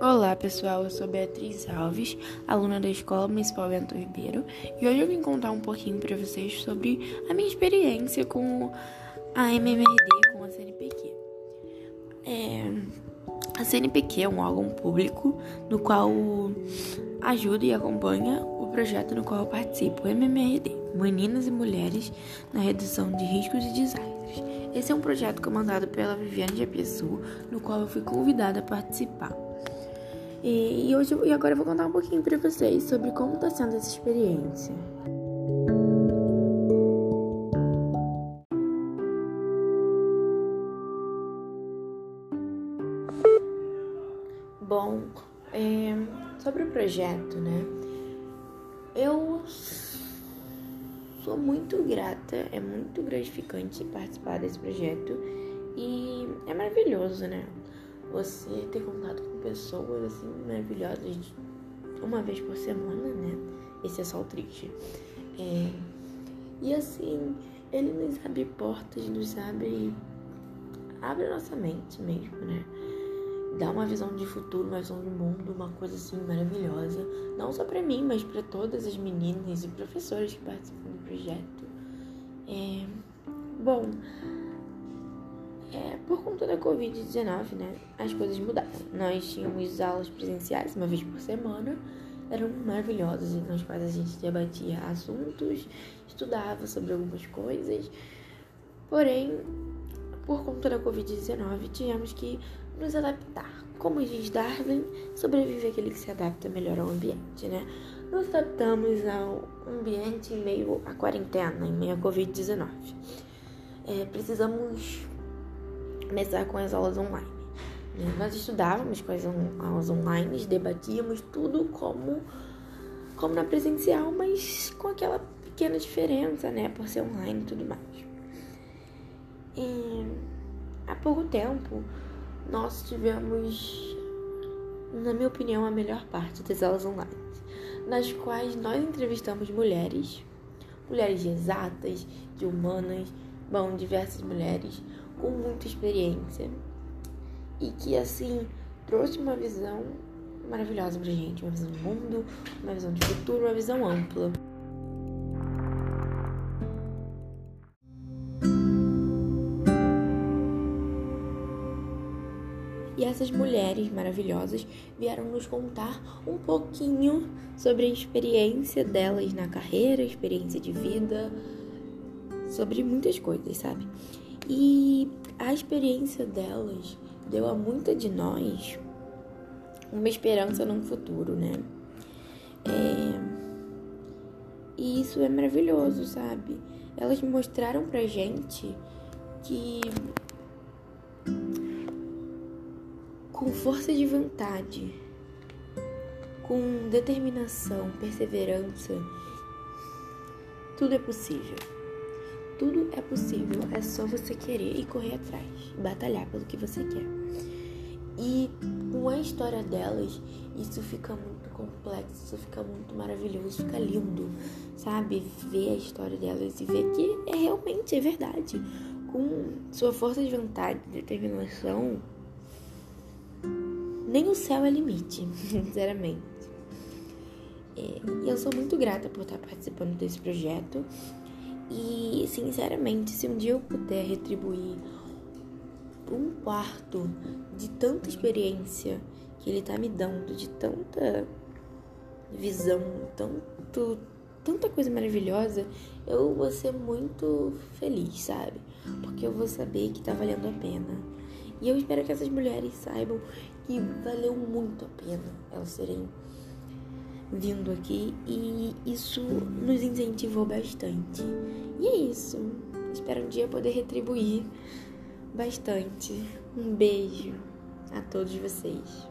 Olá pessoal, eu sou Beatriz Alves, aluna da Escola Municipal Bento Ribeiro, e hoje eu vim contar um pouquinho para vocês sobre a minha experiência com a MMRD, com a CNPq. É, a CNPq é um órgão público no qual ajuda e acompanha o projeto no qual eu participo, o MMRD, Meninas e Mulheres na Redução de Riscos e Desastres. Esse é um projeto comandado pela Viviane de Apiaçu, no qual eu fui convidada a participar. E, e hoje e agora eu vou contar um pouquinho para vocês sobre como está sendo essa experiência. Bom, é, sobre o projeto, né? Eu sou muito grata, é muito gratificante participar desse projeto e é maravilhoso, né? Você ter contato com pessoas assim maravilhosas uma vez por semana, né? Esse é só o triste. É, e assim, ele nos abre portas, nos abre. abre a nossa mente mesmo, né? Dá uma visão de futuro, uma visão de mundo, uma coisa assim maravilhosa. Não só para mim, mas para todas as meninas e professores que participam do projeto. É, bom, é, por conta da Covid-19, né, as coisas mudaram. Nós tínhamos aulas presenciais uma vez por semana, eram maravilhosas, nas quais a gente debatia assuntos, estudava sobre algumas coisas. Porém, por conta da Covid-19, tivemos que nos adaptar. Como diz Darwin, sobrevive aquele que se adapta melhor ao ambiente, né? Nos adaptamos ao ambiente em meio à quarentena, em meio à Covid-19. É, precisamos começar com as aulas online. Nós estudávamos com as aulas online, debatíamos tudo como, como na presencial, mas com aquela pequena diferença, né? Por ser online e tudo mais. E há pouco tempo nós tivemos, na minha opinião, a melhor parte das aulas online, nas quais nós entrevistamos mulheres, mulheres de exatas, de humanas, bom, diversas mulheres com muita experiência e que assim trouxe uma visão maravilhosa pra gente, uma visão de mundo, uma visão de futuro, uma visão ampla. E essas mulheres maravilhosas vieram nos contar um pouquinho sobre a experiência delas na carreira, experiência de vida, sobre muitas coisas, sabe? E a experiência delas deu a muita de nós uma esperança num futuro, né? É... E isso é maravilhoso, sabe? Elas mostraram pra gente que com força de vontade, com determinação, perseverança, tudo é possível. Tudo é possível, é só você querer e correr atrás, batalhar pelo que você quer. E com a história delas, isso fica muito complexo, isso fica muito maravilhoso, fica lindo, sabe? Ver a história delas e ver que é realmente é verdade. Com sua força de vontade, determinação, nem o céu é limite, sinceramente. É, e eu sou muito grata por estar participando desse projeto. E, sinceramente, se um dia eu puder retribuir um quarto de tanta experiência que ele tá me dando, de tanta visão, tanto, tanta coisa maravilhosa, eu vou ser muito feliz, sabe? Porque eu vou saber que tá valendo a pena. E eu espero que essas mulheres saibam que valeu muito a pena elas serem vindo aqui e isso nos incentivou bastante. E é isso. Espero um dia poder retribuir bastante. Um beijo a todos vocês.